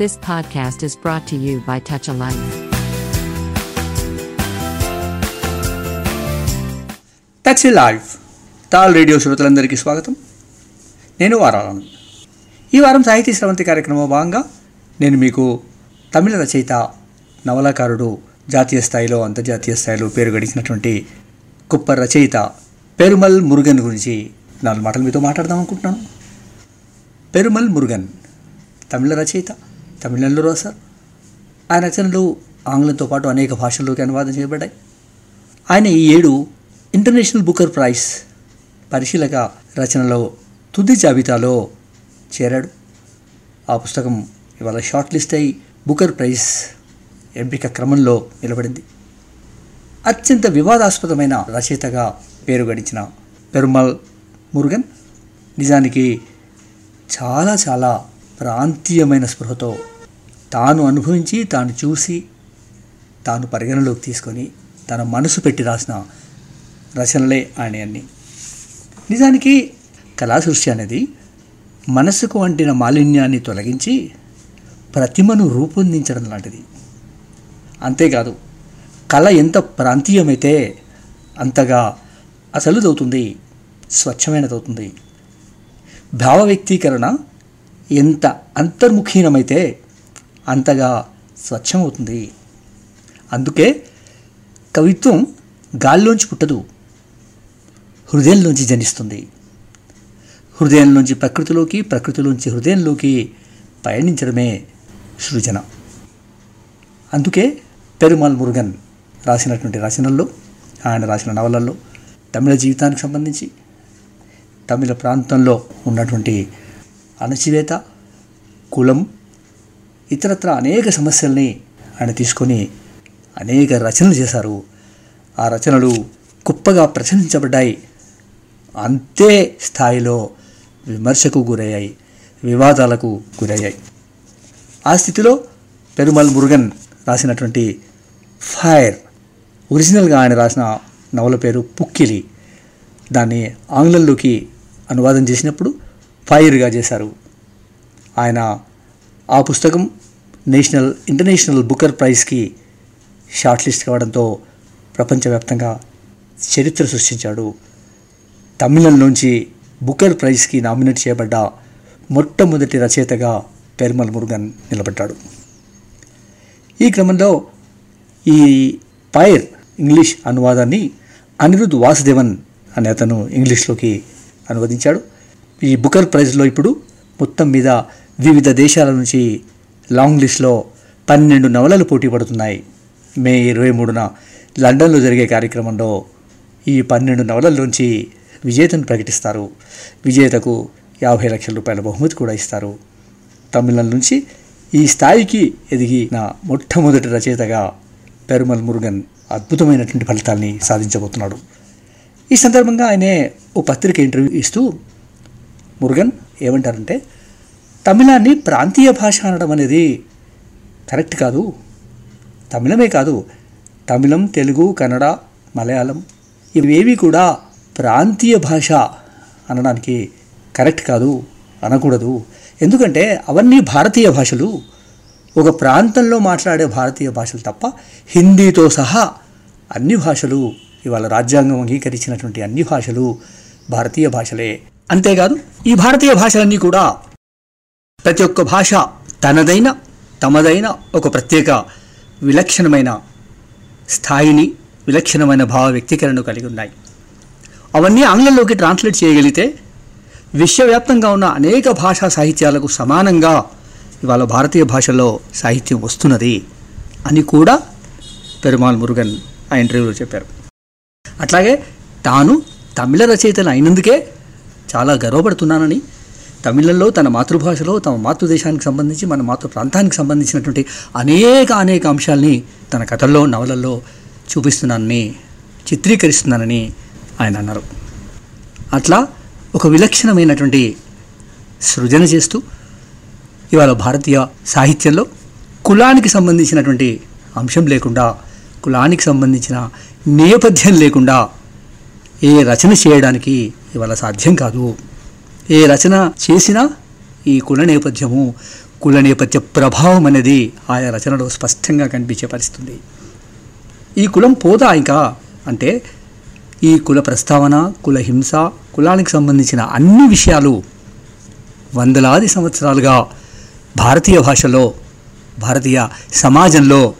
This podcast is brought to you by Touch a Life. Touch life TAL radio శ్రోతలందరికీ స్వాగతం. నేను వారాలను ఈ వారం సాహితీ స్రవంతి కార్యక్రమం భాగంగా నేను మీకు తమిళ రచయిత నవలాకారుడు జాతీయ స్థాయిలో అంతర్జాతీయ స్థాయిలో పేరు గడించినటువంటి గొప్ప రచయిత పెరుమల్ మురుగన్ గురించి నాలుగు మాటలు మీతో మాట్లాడదాం అనుకుంటున్నాను. పెరుమల్ మురుగన్ తమిళ రచయిత. తమిళంలో రాశారు. ఆయన రచనలు ఆంగ్లంతో పాటు అనేక భాషల్లోకి అనువాదం చేయబడ్డాయి. ఆయన ఈ ఏడు ఇంటర్నేషనల్ బుకర్ ప్రైజ్ పరిశీలక రచనలో తుది జాబితాలో చేరాడు. ఆ పుస్తకం ఇవాళ షార్ట్ లిస్ట్ అయి బుకర్ ప్రైజ్ ఎంపిక క్రమంలో నిలబడింది. అత్యంత వివాదాస్పదమైన రచయితగా పేరు గడించిన పెరుమల్ మురుగన్ నిజానికి చాలా చాలా ప్రాంతీయమైన స్పృహతో తాను అనుభవించి తాను చూసి తాను పరిగణలోకి తీసుకొని తన మనసు పెట్టి రాసిన రచనలే ఆయన అన్ని. నిజానికి కళాసృష్టి అనేది మనసుకు వంటిన మాలిన్యాన్ని తొలగించి ప్రతిమను రూపొందించడం లాంటిది. అంతేకాదు కళ ఎంత ప్రాంతీయమైతే అంతగా అసలుదవుతుంది స్వచ్ఛమైనదవుతుంది. భావ వ్యక్తీకరణ ఎంత అంతర్ముఖీనమైతే అంతగా స్వచ్ఛమవుతుంది. అందుకే కవిత్వం గాల్లోంచి పుట్టదు హృదయంలోంచి జనిస్తుంది హృదయంలోంచి ప్రకృతిలోకి ప్రకృతిలోంచి హృదయంలోకి పయనించడమే సృజన. అందుకే పెరుమాల్ మురుగన్ రాసినటువంటి రచనల్లో ఆయన రాసిన నవలల్లో తమిళ జీవితానికి సంబంధించి తమిళ ప్రాంతంలో ఉన్నటువంటి అణచివేత కులం ఇతరత్ర అనేక సమస్యల్ని ఆయన తీసుకొని అనేక రచనలు చేశారు. ఆ రచనలు గొప్పగా ప్రశంసించబడ్డాయి. అంతే స్థాయిలో విమర్శకు గురయ్యాయి వివాదాలకు గురయ్యాయి. ఆ స్థితిలో పెరుమల్ మురుగన్ రాసినటువంటి ఫైర్ ఒరిజినల్గా ఆయన రాసిన నవల పేరు పుక్కిలి. దాన్ని ఆంగ్లంలోకి అనువాదం చేసినప్పుడు ఫైర్గా చేశారు. ఆయన ఆ పుస్తకం నేషనల్ ఇంటర్నేషనల్ బుకర్ ప్రైజ్కి షార్ట్ లిస్ట్ కావడంతో ప్రపంచవ్యాప్తంగా చరిత్ర సృష్టించాడు. తమిళంలోంచి బుకర్ ప్రైజ్కి నామినేట్ చేయబడ్డ మొట్టమొదటి రచయితగా పెరుమల్ మురుగన్ నిలబడ్డాడు. ఈ క్రమంలో ఈ పైర్ ఇంగ్లీష్ అనువాదాన్ని అనిరుద్ వాసుదేవన్ అనే అతను ఇంగ్లీష్లోకి అనువదించాడు. ఈ బుకర్ ప్రైజ్లో ఇప్పుడు మొత్తం మీద వివిధ దేశాల నుంచి లాంగ్ లిస్ట్లో పన్నెండు నవలలు పోటీ పడుతున్నాయి. మే ఇరవై మూడున లండన్లో జరిగే కార్యక్రమంలో ఈ పన్నెండు నవలల్లోంచి విజేతను ప్రకటిస్తారు. విజేతకు యాభై లక్షల రూపాయల బహుమతి కూడా ఇస్తారు. తమిళం నుంచి ఈ స్థాయికి ఎదిగిన మొట్టమొదటి రచయితగా పెరుమల్ మురుగన్ అద్భుతమైనటువంటి ఫలితాల్ని సాధించబోతున్నాడు. ఈ సందర్భంగా ఆయనే ఓ పత్రిక ఇంటర్వ్యూ ఇస్తూ మురుగన్ ఏమంటారంటే తమిళాన్ని ప్రాంతీయ భాష అనడం అనేది కరెక్ట్ కాదు. తమిళమే కాదు. తమిళం తెలుగు కన్నడ మలయాళం ఇవేవి కూడా ప్రాంతీయ భాష అనడానికి కరెక్ట్ కాదు అనకూడదు. ఎందుకంటే అవన్నీ భారతీయ భాషలు. ఒక ప్రాంతంలో మాట్లాడే భారతీయ భాషలు తప్ప హిందీతో సహా అన్ని భాషలు ఇవాళ రాజ్యాంగం అంగీకరించినటువంటి అన్ని భాషలు భారతీయ భాషలే. అంతేకాదు ఈ భారతీయ భాషలన్నీ కూడా ప్రతి ఒక్క భాష తనదైన తమదైన ఒక ప్రత్యేక విలక్షణమైన స్థాయిని విలక్షణమైన భావ వ్యక్తీకరణను కలిగి ఉన్నాయి. అవన్నీ ఆంగ్లంలోకి ట్రాన్స్లేట్ చేయగలిగితే విశ్వవ్యాప్తంగా ఉన్న అనేక భాషా సాహిత్యాలకు సమానంగా ఇవాళ భారతీయ భాషలో సాహిత్యం వస్తున్నది అని కూడా పెరుమాల్ మురుగన్ ఆ ఇంటర్వ్యూలో చెప్పారు. అట్లాగే తాను తమిళ రచయితలు అయినందుకే చాలా గర్వపడుతున్నానని తమిళంలో తన మాతృభాషలో తమ మాతృదేశానికి సంబంధించి మన మాతృ ప్రాంతానికి సంబంధించినటువంటి అనేక అనేక అంశాల్ని తన కథల్లో నవలల్లో చూపిస్తున్నానని చిత్రీకరిస్తున్నానని ఆయన అన్నారు. అట్లా ఒక విలక్షణమైనటువంటి సృజన చేస్తూ ఇవాళ భారతీయ సాహిత్యంలో కులానికి సంబంధించినటువంటి అంశం లేకుండా కులానికి సంబంధించిన నేపథ్యం లేకుండా ఏ రచన చేయడానికి ఇవాళ సాధ్యం కాదు. ఏ రచన చేసినా ఈ కుల నేపథ్యము కుల నేపథ్య ప్రభావం అనేది ఆయా రచనలో స్పష్టంగా కనిపించే పరిస్థితుంది. ఈ కులం పోదా ఇంకా? అంటే ఈ కుల ప్రస్తావన కుల హింస కులానికి సంబంధించిన అన్ని విషయాలు వందలాది సంవత్సరాలుగా భారతీయ భాషలో భారతీయ సమాజంలో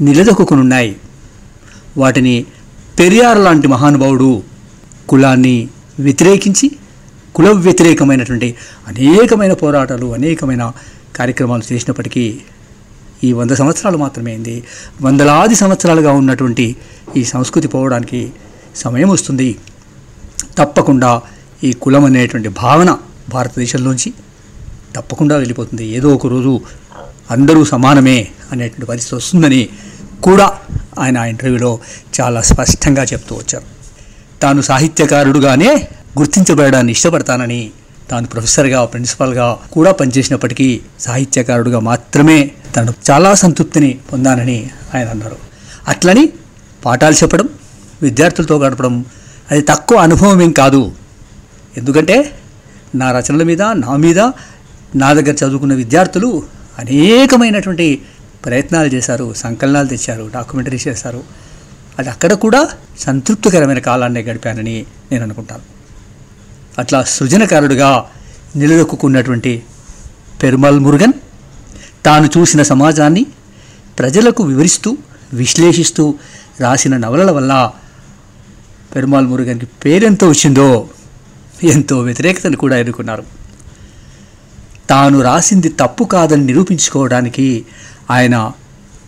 నిలదొక్కునున్నాయి. వాటిని పెరియార్ లాంటి మహానుభావుడు కులాన్ని వ్యతిరేకించి కుల వ్యతిరేకమైనటువంటి అనేకమైన పోరాటాలు అనేకమైన కార్యక్రమాలు చేసినప్పటికీ ఈ వంద సంవత్సరాలు మాత్రమే అయింది. వందలాది సంవత్సరాలుగా ఉన్నటువంటి ఈ సంస్కృతి పోవడానికి సమయం వస్తుంది. తప్పకుండా ఈ కులం అనేటువంటి భావన భారతదేశంలోంచి తప్పకుండా వెళ్ళిపోతుంది. ఏదో ఒక రోజు అందరూ సమానమే అనేటువంటి పరిస్థితి వస్తుందని కూడా ఆయన ఆ ఇంటర్వ్యూలో చాలా స్పష్టంగా చెప్తూ వచ్చారు. తాను సాహిత్యకారుడుగానే గుర్తించబడడాన్ని ఇష్టపడతానని తాను ప్రొఫెసర్గా ప్రిన్సిపాల్గా కూడా పనిచేసినప్పటికీ సాహిత్యకారుడుగా మాత్రమే తను చాలా సంతృప్తిని పొందానని ఆయన అన్నారు. అట్లని పాఠాలు చెప్పడం విద్యార్థులతో గడపడం అది తక్కువ అనుభవం ఏం కాదు. ఎందుకంటే నా రచనల మీద నా మీద నా దగ్గర చదువుకున్న విద్యార్థులు అనేకమైనటువంటి ప్రయత్నాలు చేశారు సంకలనాలు తెచ్చారు డాక్యుమెంటరీ చేశారు. అది అక్కడ కూడా సంతృప్తికరమైన కాలాన్ని గడిపానని నేను అనుకుంటాను. అట్లా సృజనకారుడుగా నిలదొక్కున్నటువంటి పెరుమల్ మురుగన్ తాను చూసిన సమాజాన్ని ప్రజలకు వివరిస్తూ విశ్లేషిస్తూ రాసిన నవలల వల్ల పెరుమాల్ మురుగన్కి పేరెంతో వచ్చిందో ఎంతో వ్యతిరేకతను కూడా ఎదుర్కొన్నారు. తాను రాసింది తప్పు కాదని నిరూపించుకోవడానికి ఆయన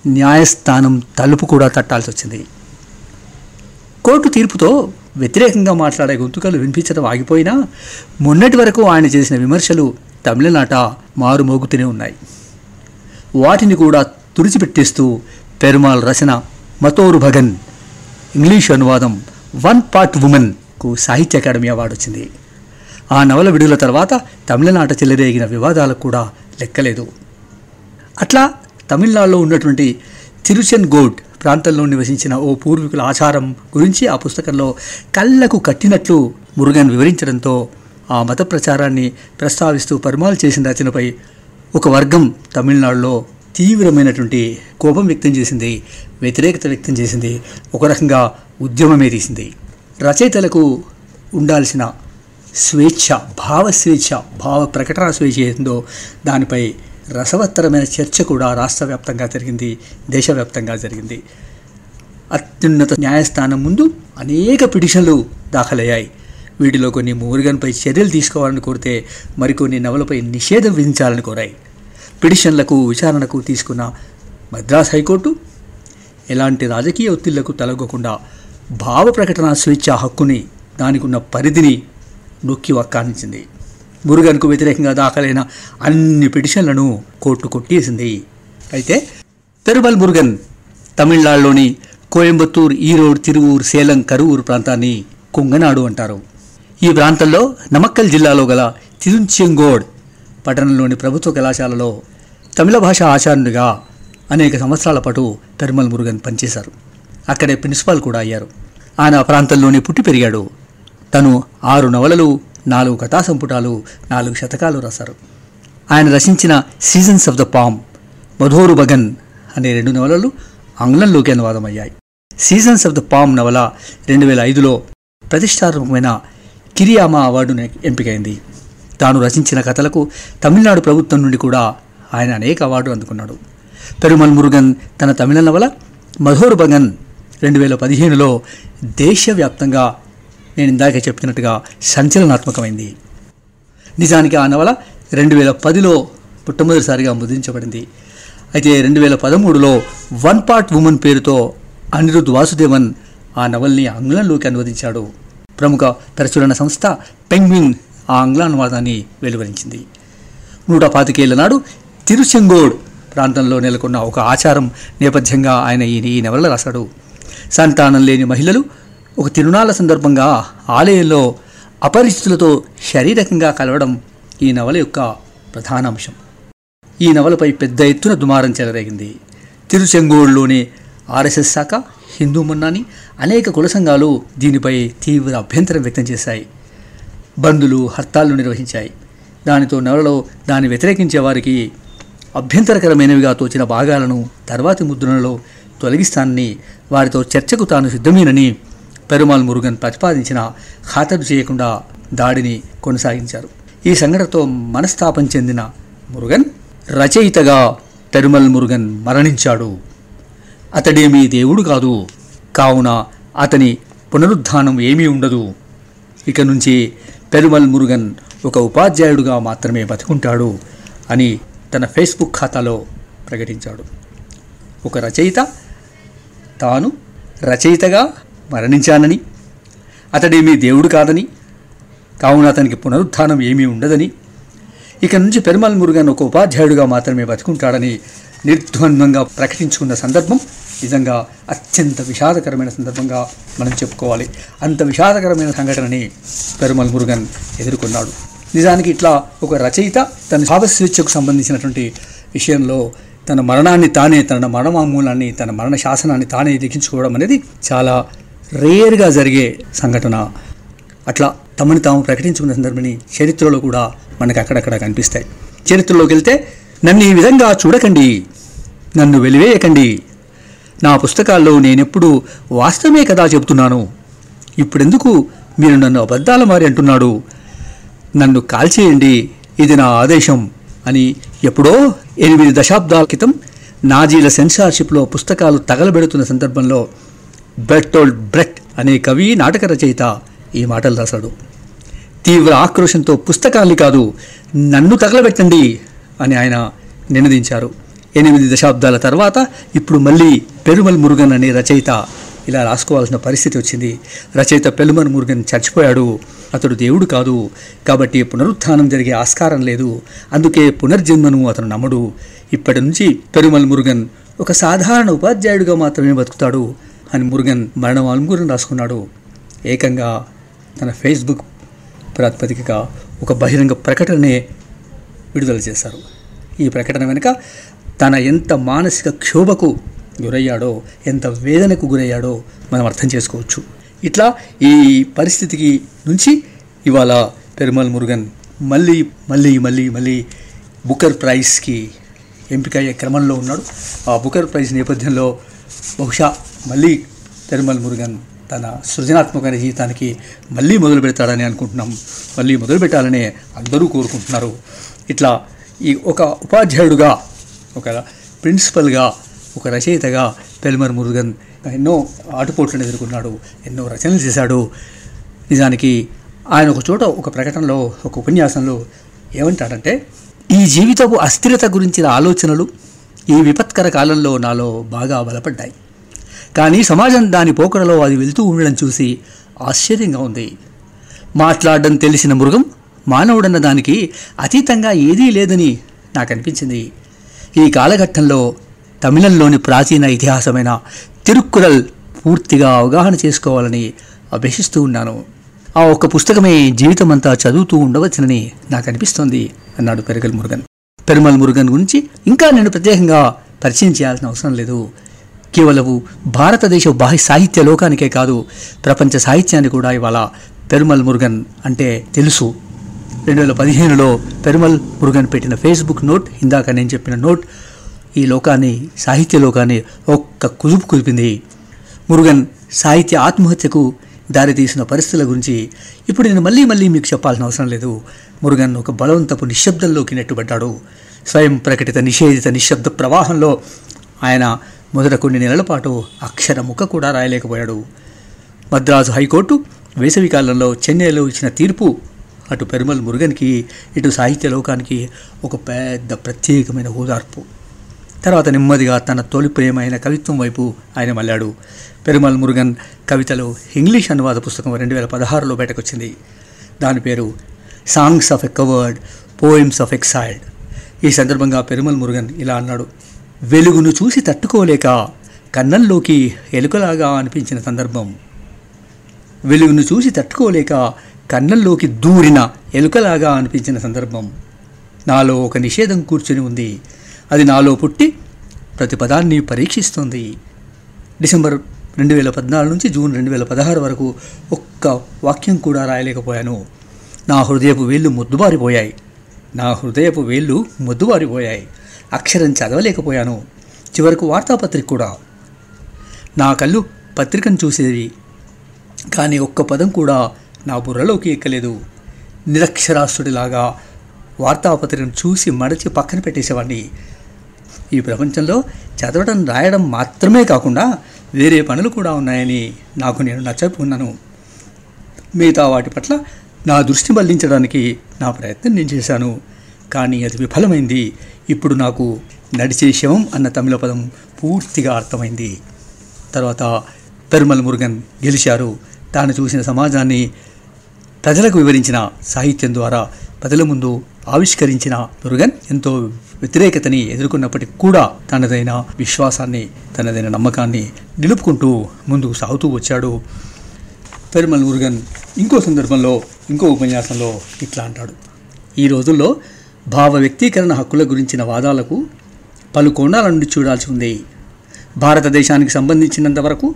న్యాయస్థానం తలుపు కూడా తట్టాల్సి వచ్చింది కోర్టు తీర్పుతో వ్యతిరేకంగా మాట్లాడే గొంతుకలు వినిపించడం ఆగిపోయినా మొన్నటి వరకు ఆయన చేసిన విమర్శలు తమిళనాట మారుమోగుతూనే ఉన్నాయి. వాటిని కూడా తుడిచిపెట్టేస్తూ పెరుమాల్ రచన మతోరు భగన్ ఇంగ్లీష్ అనువాదం వన్ పార్ట్ ఉమెన్కు సాహిత్య అకాడమీ అవార్డు వచ్చింది. ఆ నవల విడుదల తర్వాత తమిళనాట చెలరేగిన వివాదాలకు కూడా లెక్కలేదు. అట్లా తమిళనాడులో ఉన్నటువంటి తిరుచెన్ గోడ్ ప్రాంతంలో నివసించిన ఓ పూర్వీకుల ఆచారం గురించి ఆ పుస్తకంలో కళ్ళకు కట్టినట్లు మురుగన్ వివరించడంతో ఆ మత ప్రచారాన్ని ప్రస్తావిస్తూ పరిమాలు చేసిన రచనపై ఒక వర్గం తమిళనాడులో తీవ్రమైనటువంటి కోపం వ్యక్తం చేసింది వ్యతిరేకత వ్యక్తం చేసింది ఒక రకంగా ఉద్యమమే తీసింది. రచయితలకు ఉండాల్సిన స్వేచ్ఛ భావ స్వేచ్ఛ భావ ప్రకటన స్వేచ్ఛ ఏందో దానిపై రసవత్తరమైన చర్చ కూడా రాష్ట్ర వ్యాప్తంగా జరిగింది దేశవ్యాప్తంగా జరిగింది. అత్యున్నత న్యాయస్థానం ముందు అనేక పిటిషన్లు దాఖలయ్యాయి. వీటిలో కొన్ని మూర్గన్పై చర్యలు తీసుకోవాలని కోరితే మరికొన్ని నవలపై నిషేధం విధించాలని కోరాయి. పిటిషన్లకు విచారణకు తీసుకున్న మద్రాస్ హైకోర్టు ఎలాంటి రాజకీయ ఒత్తిళ్ళకు తలగకుండా భావ ప్రకటన స్వేచ్ఛ హక్కుని దానికున్న పరిధిని నొక్కి వక్కానించింది. మురుగన్కు వ్యతిరేకంగా దాఖలైన అన్ని పిటిషన్లను కోర్టు కొట్టేసింది. అయితే పెరుమల్ మురుగన్ తమిళనాడులోని కోయంబత్తూర్ ఈరోడ్ తిరువూర్ సేలం కరువూర్ ప్రాంతాన్ని కుంగనాడు అంటారు. ఈ ప్రాంతంలో నమక్కల్ జిల్లాలో గల తిరుచెంగోడ్ పట్టణంలోని ప్రభుత్వ కళాశాలలో తమిళ భాష ఆచార్యునిగా అనేక సంవత్సరాల పాటు పెరుమల్ మురుగన్ పనిచేశారు. అక్కడే ప్రిన్సిపాల్ కూడా అయ్యారు. ఆయన ప్రాంతంలోనే పుట్టి పెరిగాడు. తను ఆరు నవలలు నాలుగు కథా సంపుటాలు నాలుగు శతకాలు రాశారు. ఆయన రచించిన seasons of the palm Madhorubhagan అనే రెండు నవలలు ఆంగ్లంలోకి అనువాదమయ్యాయి. సీజన్స్ ఆఫ్ ద పామ్ నవల రెండు వేల ఐదులో ప్రతిష్టాత్మకమైన కిరియామా అవార్డును ఎంపికైంది. తాను రచించిన కథలకు తమిళనాడు ప్రభుత్వం నుండి కూడా ఆయన అనేక అవార్డు అందుకున్నాడు. పెరుమల్ మురుగన్ తన తమిళ నవల మధోర్ బగన్ రెండు వేల పదిహేనులో దేశవ్యాప్తంగా నేను ఇందాక చెప్పినట్టుగా సంచలనాత్మకమైంది. నిజానికి ఆ నవల రెండు వేల పదిలో మొట్టమొదటిసారిగా ముద్రించబడింది. అయితే రెండు వేల పదమూడులో వన్ పార్ట్ ఉమెన్ పేరుతో అనిరుద్ వాసుదేవన్ ఆ నవల్ని ఆంగ్లంలోకి అనువదించాడు. ప్రముఖ ప్రచురణ సంస్థ పెంగ్విన్ ఆ ఆంగ్ల అనువాదాన్ని వెలువరించింది. నూట పాతికేళ్ళ నాడు తిరుచెంగోడ్ ప్రాంతంలో నెలకొన్న ఒక ఆచారం నేపథ్యంగా ఆయన ఈ నవల రాశాడు. సంతానం లేని మహిళలు ఒక తిరునాళ్ళ సందర్భంగా ఆలయంలో అపరిచితులతో శారీరకంగా కలవడం ఈ నవల యొక్క ప్రధాన అంశం. ఈ నవలపై పెద్ద ఎత్తున దుమారం చెలరేగింది. తిరుచెంగోడులోని ఆర్ఎస్ఎస్ శాఖ హిందూ మున్నాని అనేక కుల సంఘాలు దీనిపై తీవ్ర అభ్యంతరం వ్యక్తం చేశాయి. బందులు హర్తాళ్ళు నిర్వహించాయి. దానితో నవలలో దాన్ని వ్యతిరేకించే వారికి అభ్యంతరకరమైనవిగా తోచిన భాగాలను తర్వాతి ముద్రణలో తొలగిస్తానని వారితో చర్చకు తాను సిద్ధమేనని పెరుమాల్ మురుగన్ ప్రతిపాదించిన ఖాతరు చేయకుండా దాడిని కొనసాగించారు. ఈ సంఘటనతో మనస్తాపం చెందిన మురుగన్ రచయితగా పెరుమల్ మురుగన్ మరణించాడు. అతడేమీ దేవుడు కాదు. కావున అతని పునరుద్ధానం ఏమీ ఉండదు. ఇక నుంచి పెరుమల్ మురుగన్ ఒక ఉపాధ్యాయుడుగా మాత్రమే బతుకుంటాడు అని తన ఫేస్బుక్ ఖాతాలో ప్రకటించాడు. ఒక రచయిత తాను రచయితగా మరణించానని అతడేమీ దేవుడు కాదని కావున అతనికి పునరుత్థానం ఏమీ ఉండదని ఇక నుంచి పెరుమల్ మురుగన్ ఒక ఉపాధ్యాయుడిగా మాత్రమే బతుకుంటాడని నిర్ద్వంద్వంగా ప్రకటించుకున్న సందర్భం నిజంగా అత్యంత విషాదకరమైన సందర్భంగా మనం చెప్పుకోవాలి. అంత విషాదకరమైన సంఘటనని పెరుమల్ మురుగన్ ఎదుర్కొన్నాడు. నిజానికి ఇట్లా ఒక రచయిత తన భావస్వేచ్ఛకు సంబంధించినటువంటి విషయంలో తన మరణాన్ని తానే తన మరణమామూలాన్ని తన మరణ శాసనాన్ని తానే లిఖించుకోవడం అనేది చాలా రేర్గా జరిగే సంఘటన. అట్లా తమని తాము ప్రకటించుకున్న సందర్భాన్ని చరిత్రలో కూడా మనకు అక్కడక్కడ కనిపిస్తాయి. చరిత్రలోకి వెళ్తే నన్ను ఈ విధంగా చూడకండి. నన్ను వెలివేయకండి. నా పుస్తకాల్లో నేనెప్పుడు వాస్తవమే కదా చెబుతున్నాను. ఇప్పుడెందుకు మీరు నన్ను అబద్ధాల మారి అంటున్నాడు? నన్ను కాల్చేయండి. ఇది నా ఆదేశం అని ఎప్పుడో ఎనిమిది దశాబ్దాల క్రితం నాజీల సెన్సార్షిప్లో పుస్తకాలు తగలబెడుతున్న సందర్భంలో బెర్టోల్డ్ బ్రెట్ అనే కవి నాటక రచయిత ఈ మాటలు రాశాడు. తీవ్ర ఆక్రోశంతో పుస్తకాల్ని కాదు నన్ను తగలబెట్టండి అని ఆయన నినదించారు. ఎనిమిది దశాబ్దాల తర్వాత ఇప్పుడు మళ్ళీ పెరుమల్ మురుగన్ అనే రచయిత ఇలా రాసుకోవాల్సిన పరిస్థితి వచ్చింది. రచయిత పెరుమల్ మురుగన్ చచ్చిపోయాడు. అతడు దేవుడు కాదు. కాబట్టి పునరుత్థానం జరిగే ఆస్కారం లేదు. అందుకే పునర్జన్మను అతను నమ్మడు. ఇప్పటి నుంచి పెరుమల్ మురుగన్ ఒక సాధారణ ఉపాధ్యాయుడిగా మాత్రమే బతుకుతాడు. అని మురుగన్ మరణం అలుగురం రాసుకున్నాడు. ఏకంగా తన ఫేస్బుక్ ప్రాతిపదికగా ఒక బహిరంగ ప్రకటననే విడుదల చేశారు. ఈ ప్రకటన వెనుక తన ఎంత మానసిక క్షోభకు గురయ్యాడో ఎంత వేదనకు గురయ్యాడో మనం అర్థం చేసుకోవచ్చు. ఇట్లా ఈ పరిస్థితికి నుంచి ఇవాళ పెరుమల్ మురుగన్ మళ్ళీ మళ్ళీ మళ్ళీ మళ్ళీ బుకర్ ప్రైజ్కి ఎంపికయ్యే క్రమంలో ఉన్నాడు. ఆ బుకర్ ప్రైజ్ నేపథ్యంలో బహుశా మళ్ళీ తిరుమల మురుగన్ తన సృజనాత్మకమైన జీవితానికి మళ్ళీ మొదలు పెడతాడని అనుకుంటున్నాం. మళ్ళీ మొదలు పెట్టాలని అందరూ కోరుకుంటున్నారు. ఇట్లా ఈ ఒక ఉపాధ్యాయుడుగా ఒక ప్రిన్సిపల్గా ఒక రచయితగా పెల్మర్ మురుగన్ ఎన్నో ఆటుపోట్లను ఎదుర్కొన్నాడు ఎన్నో రచనలు చేశాడు. నిజానికి ఆయన ఒక చోట ఒక ప్రకటనలో ఒక ఉపన్యాసంలో ఏమంటాడంటే ఈ జీవితపు అస్థిరత గురించిన ఆలోచనలు ఈ విపత్కర కాలంలో నాలో బాగా బలపడ్డాయి. కానీ సమాజం దాని పోకడలో అది వెళ్తూ ఉండడం చూసి ఆశ్చర్యంగా ఉంది. మాట్లాడడం తెలిసిన మృగం మానవుడన్న దానికి అతీతంగా ఏదీ లేదని నాకు అనిపించింది ఈ కాలఘట్టంలో తమిళంలోని ప్రాచీన ఇతిహాసమైన తిరుక్కురల్ పూర్తిగా అవగాహన చేసుకోవాలని అభ్యసిస్తూ ఉన్నాను. ఆ ఒక్క పుస్తకమే జీవితమంతా చదువుతూ ఉండవచ్చునని నాకు అనిపిస్తోంది అన్నాడు పెరగల్ మురుగన్. పెరుమల్ మురుగన్ గురించి ఇంకా నేను ప్రత్యేకంగా పరిచయం చేయాల్సిన అవసరం లేదు కేవలము భారతదేశ బాహ్య సాహిత్య లోకానికే కాదు ప్రపంచ సాహిత్యాన్ని కూడా ఇవాళ పెరుమల్ మురుగన్ అంటే తెలుసు. రెండు వేల పదిహేనులో పెరుమల్ మురుగన్ పెట్టిన ఫేస్బుక్ నోట్ ఇందాక నేను చెప్పిన నోట్ ఈ లోకాన్ని సాహిత్య లోకాన్ని ఒక్క కుదుపు కుదిపింది. మురుగన్ సాహిత్య ఆత్మహత్యకు దారితీసిన పరిస్థితుల గురించి ఇప్పుడు నేను మళ్ళీ మళ్ళీ మీకు చెప్పాల్సిన అవసరం లేదు. మురుగన్ ఒక బలవంతపు నిశ్శబ్దంలోకి నెట్టుబడ్డాడు. స్వయం ప్రకటిత నిషేధిత నిశ్శబ్ద ప్రవాహంలో ఆయన మొదట కొన్ని నెలల పాటు అక్షర ముక్క కూడా రాయలేకపోయాడు. మద్రాసు హైకోర్టు వేసవికాలంలో చెన్నైలో ఇచ్చిన తీర్పు అటు పెరుమల్ మురుగన్కి ఇటు సాహిత్య లోకానికి ఒక పెద్ద ప్రత్యేకమైన ఓదార్పు. తర్వాత నెమ్మదిగా తన తొలి ప్రేమైన కవిత్వం వైపు ఆయన మళ్ళాడు. పెరుమల్ మురుగన్ కవితలో ఇంగ్లీష్ అనువాద పుస్తకం రెండు వేల పదహారులో బయటకొచ్చింది. దాని పేరు songs of a coward poems of exiled ఈ సందర్భంగా పెరుమల్ మురుగన్ ఇలా అన్నాడు. వెలుగును చూసి తట్టుకోలేక కన్నంలోకి ఎలుకలాగా అనిపించిన సందర్భం. వెలుగును చూసి తట్టుకోలేక కన్నంలోకి దూరిన ఎలుకలాగా అనిపించిన సందర్భం. నాలో ఒక నిషేధం కూర్చుని ఉంది. అది నాలో పుట్టి ప్రతి పదాన్ని పరీక్షిస్తుంది. డిసెంబర్ రెండు వేల పద్నాలుగు నుంచి జూన్ రెండు వేల పదహారు వరకు ఒక్క వాక్యం కూడా రాయలేకపోయాను. నా హృదయపు వేళ్ళు ముద్దుబారిపోయాయి. నా హృదయపు వేళ్ళు ముద్దుబారిపోయాయి. అక్షరం చదవలేకపోయాను చివరకు వార్తాపత్రిక కూడా. నా కళ్ళు పత్రికను చూసేవి. కానీ ఒక్క పదం కూడా నా బుర్రలోకి ఎక్కలేదు. నిరక్షరాస్తుడిలాగా వార్తాపత్రికను చూసి మడచి పక్కన పెట్టేసేవాడిని ఈ ప్రపంచంలో చదవడం రాయడం మాత్రమే కాకుండా వేరే పనులు కూడా ఉన్నాయని నాకు నేను నచ్చకున్నాను మిగతా వాటి పట్ల నా దృష్టి మళ్ళించడానికి నా ప్రయత్నం నేను చేశాను. కానీ అది విఫలమైంది. ఇప్పుడు నాకు నడిచే శవం అన్న తమిళ పదం పూర్తిగా అర్థమైంది. తర్వాత పెరుమల్ మురుగన్ గెలిచారు. తాను చూసిన సమాజాన్ని ప్రజలకు వివరించిన సాహిత్యం ద్వారా ప్రజల ముందు ఆవిష్కరించిన మురుగన్ ఎంతో వ్యతిరేకతని ఎదుర్కొన్నప్పటికీ కూడా తనదైన విశ్వాసాన్ని తనదైన నమ్మకాన్ని నిలుపుకుంటూ ముందుకు సాగుతూ వచ్చాడు. పెరుమల్ మురుగన్ ఇంకో సందర్భంలో ఇంకో ఉపన్యాసంలో ఇట్లా అంటాడు. ఈ రోజుల్లో భావ వ్యక్తీకరణ హక్కుల గురించిన వాదాలకు పలు కోణాల నుండి చూడాల్సి ఉంది. భారతదేశానికి సంబంధించినంత వరకు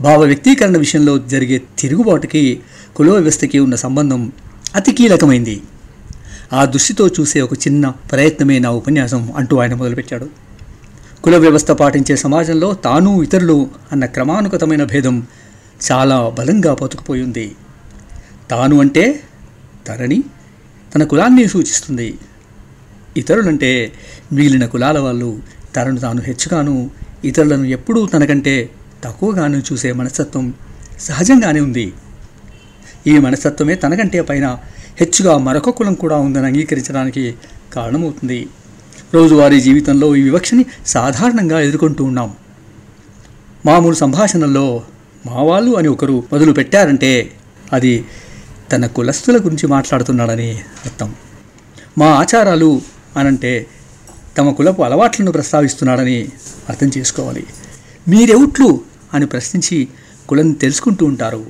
భావ వ్యక్తీకరణ విషయంలో జరిగే తిరుగుబాటుకి కుల వ్యవస్థకి ఉన్న సంబంధం అతి కీలకమైంది. ఆ దృష్టితో చూసే ఒక చిన్న ప్రయత్నమే నా ఉపన్యాసం అంటూ ఆయన మొదలుపెట్టాడు. కుల వ్యవస్థ పాటించే సమాజంలో తాను ఇతరులు అన్న క్రమానుగతమైన భేదం చాలా బలంగా బతుకుపోయింది తాను అంటే తనని తన కులాన్ని సూచిస్తుంది. ఇతరులంటే మిగిలిన కులాల వాళ్ళు తనను తాను హెచ్చుగాను ఇతరులను ఎప్పుడూ తనకంటే తక్కువగాను చూసే మనస్తత్వం సహజంగానే ఉంది. ఈ మనస్తత్వమే తనకంటే పైన హెచ్చుగా మరొక కులం కూడా ఉందని అంగీకరించడానికి కారణమవుతుంది. రోజువారీ జీవితంలో ఈ వివక్షని సాధారణంగా ఎదుర్కొంటూ ఉన్నాం. మామూలు సంభాషణల్లో మా వాళ్ళు అని ఒకరు మొదలు పెట్టారంటే అది తన కులస్తుల గురించి మాట్లాడుతున్నాడని అర్థం. మా ఆచారాలు అనంటే తమ కులపు అలవాట్లను ప్రస్తావిస్తున్నాడని అర్థం చేసుకోవాలి. మీరెవుట్లు? అని ప్రశ్నించి కులం తెలుసుకుంటూ ఉంటారు.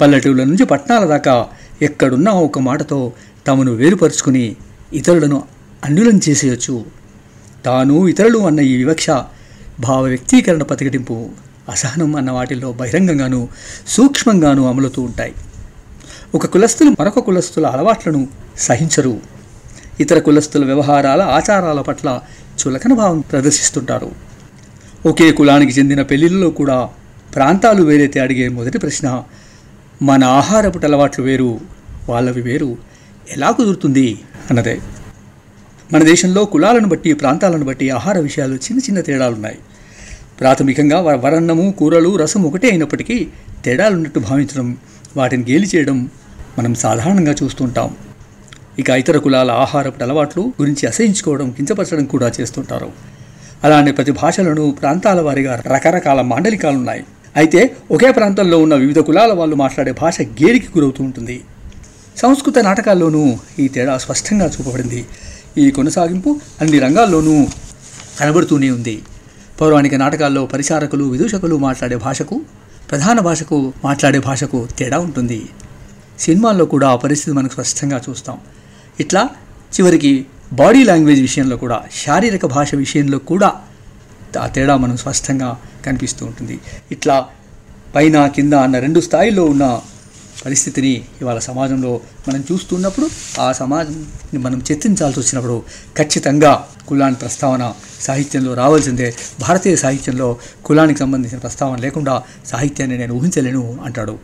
పల్లెటూళ్ళ నుంచి పట్టణాల దాకా ఎక్కడున్నా ఒక మాటతో తమను వేరుపరుచుకుని ఇతరులను అన్యులం చేసేయచ్చు. తాను ఇతరులు అన్న ఈ వివక్ష భావ వ్యక్తీకరణ ప్రతిఘటింపు అసహనం అన్న వాటిల్లో బహిరంగంగాను సూక్ష్మంగాను అమలుతూ ఉంటాయి. ఒక కులస్తులు మరొక కులస్తుల అలవాట్లను సహించరు. ఇతర కులస్తుల వ్యవహారాల ఆచారాల పట్ల చులకన భావం ప్రదర్శిస్తుంటారు. ఒకే కులానికి చెందిన పెళ్ళిళ్ళలో కూడా ప్రాంతాలు వేరైతే అడిగే మొదటి ప్రశ్న మన ఆహారపు అలవాట్లు వేరు వాళ్ళవి వేరు ఎలా కుదురుతుంది అన్నదే. మన దేశంలో కులాలను బట్టి ప్రాంతాలను బట్టి ఆహార విషయాలు చిన్న చిన్న తేడాలున్నాయి. ప్రాథమికంగా వ- వరన్నము కూరలు రసం ఒకటే అయినప్పటికీ తేడాలున్నట్టు భావించడం వాటిని గేలి చేయడం మనం సాధారణంగా చూస్తుంటాం ఇక ఇతర కులాల ఆహారపు అలవాట్లు గురించి అసహించుకోవడం కించపరచడం కూడా చేస్తుంటారు. అలానే ప్రతి భాషలను ప్రాంతాల వారిగా రకరకాల మాండలికాలు ఉన్నాయి అయితే ఒకే ప్రాంతంలో ఉన్న వివిధ కులాల వాళ్ళు మాట్లాడే భాష గేడికి గురవుతూ ఉంటుంది. సంస్కృత నాటకాల్లోనూ ఈ తేడా స్పష్టంగా చూపబడింది. ఈ కొనసాగింపు అన్ని రంగాల్లోనూ కనబడుతూనే ఉంది. పౌరాణిక నాటకాల్లో పరిచారకులు విదూషకులు మాట్లాడే భాషకు ప్రధాన భాషకు మాట్లాడే భాషకు తేడా ఉంటుంది. సినిమాల్లో కూడా ఆ పరిస్థితి మనకు స్పష్టంగా చూస్తాం. ఇట్లా చివరికి బాడీ లాంగ్వేజ్ విషయంలో కూడా శారీరక భాష విషయంలో కూడా ఆ తేడా మనం స్పష్టంగా కనిపిస్తూ ఉంటుంది. ఇట్లా పైన కింద అన్న రెండు స్థాయిల్లో ఉన్న పరిస్థితిని ఇవాళ సమాజంలో మనం చూస్తున్నప్పుడు ఆ సమాజాన్ని మనం చర్చించాల్సి వచ్చినప్పుడు ఖచ్చితంగా కులాన్ని ప్రస్తావన సాహిత్యంలో రావాల్సిందే. భారతీయ సాహిత్యంలో కులానికి సంబంధించిన ప్రస్తావన లేకుండా సాహిత్యాన్ని నేను ఊహించలేను అంటాడు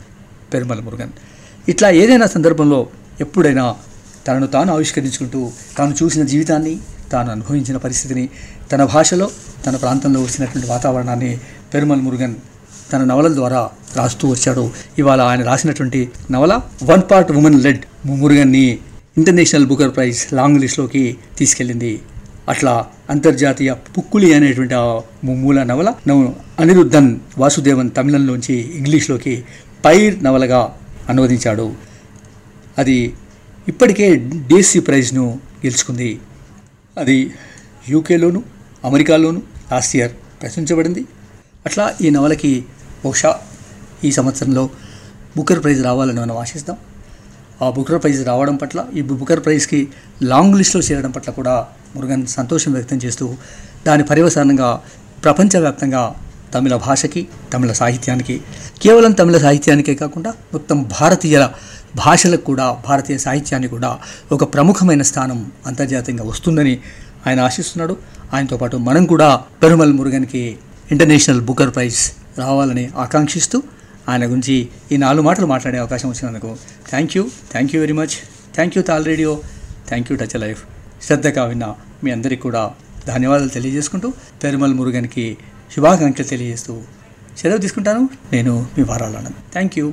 పెరుమల మురుగన్. ఇట్లా ఏదైనా సందర్భంలో ఎప్పుడైనా తనను తాను ఆవిష్కరించుకుంటూ తాను చూసిన జీవితాన్ని తాను అనుభవించిన పరిస్థితిని తన భాషలో తన ప్రాంతంలో వచ్చినటువంటి వాతావరణాన్ని పెరుమల్ మురుగన్ తన నవలల ద్వారా రాస్తూ వచ్చాడు. ఇవాళ ఆయన రాసినటువంటి నవల వన్ పార్ట్ ఉమెన్ లెడ్ మురుగన్ని ఇంటర్నేషనల్ బుకర్ ప్రైజ్ లాంగ్ లిస్ట్లోకి తీసుకెళ్ళింది. అట్లా అంతర్జాతీయ పుక్కులి అనేటువంటి ఆ మూల నవల అనిరుద్ధన్ వాసుదేవన్ తమిళంలోంచి ఇంగ్లీష్లోకి పైర్ నవలగా అనువదించాడు. అది ఇప్పటికే డేసీ ప్రైజ్ను గెలుచుకుంది. అది యూకేలోను అమెరికాలోను లాస్ట్ ఇయర్ ప్రచురించబడింది అట్లా ఈ నవలకి బహుశా ఈ సంవత్సరంలో బుకర్ ప్రైజ్ రావాలని మనం ఆశిస్తాం. ఆ బుకర్ ప్రైజ్ రావడం పట్ల ఈ బుకర్ ప్రైజ్కి లాంగ్ లిస్ట్లో చేరడం పట్ల కూడా మురుగన్ సంతోషం వ్యక్తం చేస్తూ దాని పర్యవసానంగా ప్రపంచవ్యాప్తంగా తమిళ భాషకి తమిళ సాహిత్యానికి కేవలం తమిళ సాహిత్యానికే కాకుండా మొత్తం భారతీయ భాషలకు కూడా భారతీయ సాహిత్యానికి కూడా ఒక ప్రముఖమైన స్థానం అంతర్జాతీయంగా వస్తుందని ఆయన ఆశిస్తున్నాడు. ఆయనతో పాటు మనం కూడా పెరుమల్ మురుగన్కి ఇంటర్నేషనల్ బుకర్ ప్రైజ్ రావాలని ఆకాంక్షిస్తూ ఆయన గురించి ఈ నాలుగు మాటలు మాట్లాడే అవకాశం వచ్చినందుకు thank you. Thank you very much. Thank you Tal radio. Thank you touch life. శ్రద్ధగా విన్న మీ అందరికీ కూడా ధన్యవాదాలు తెలియజేసుకుంటూ పెరుమల్ మురుగన్కి శుభాకాంక్షలు తెలియజేస్తూ సెలవు తీసుకుంటాను. నేను మీ వారాలను thank you.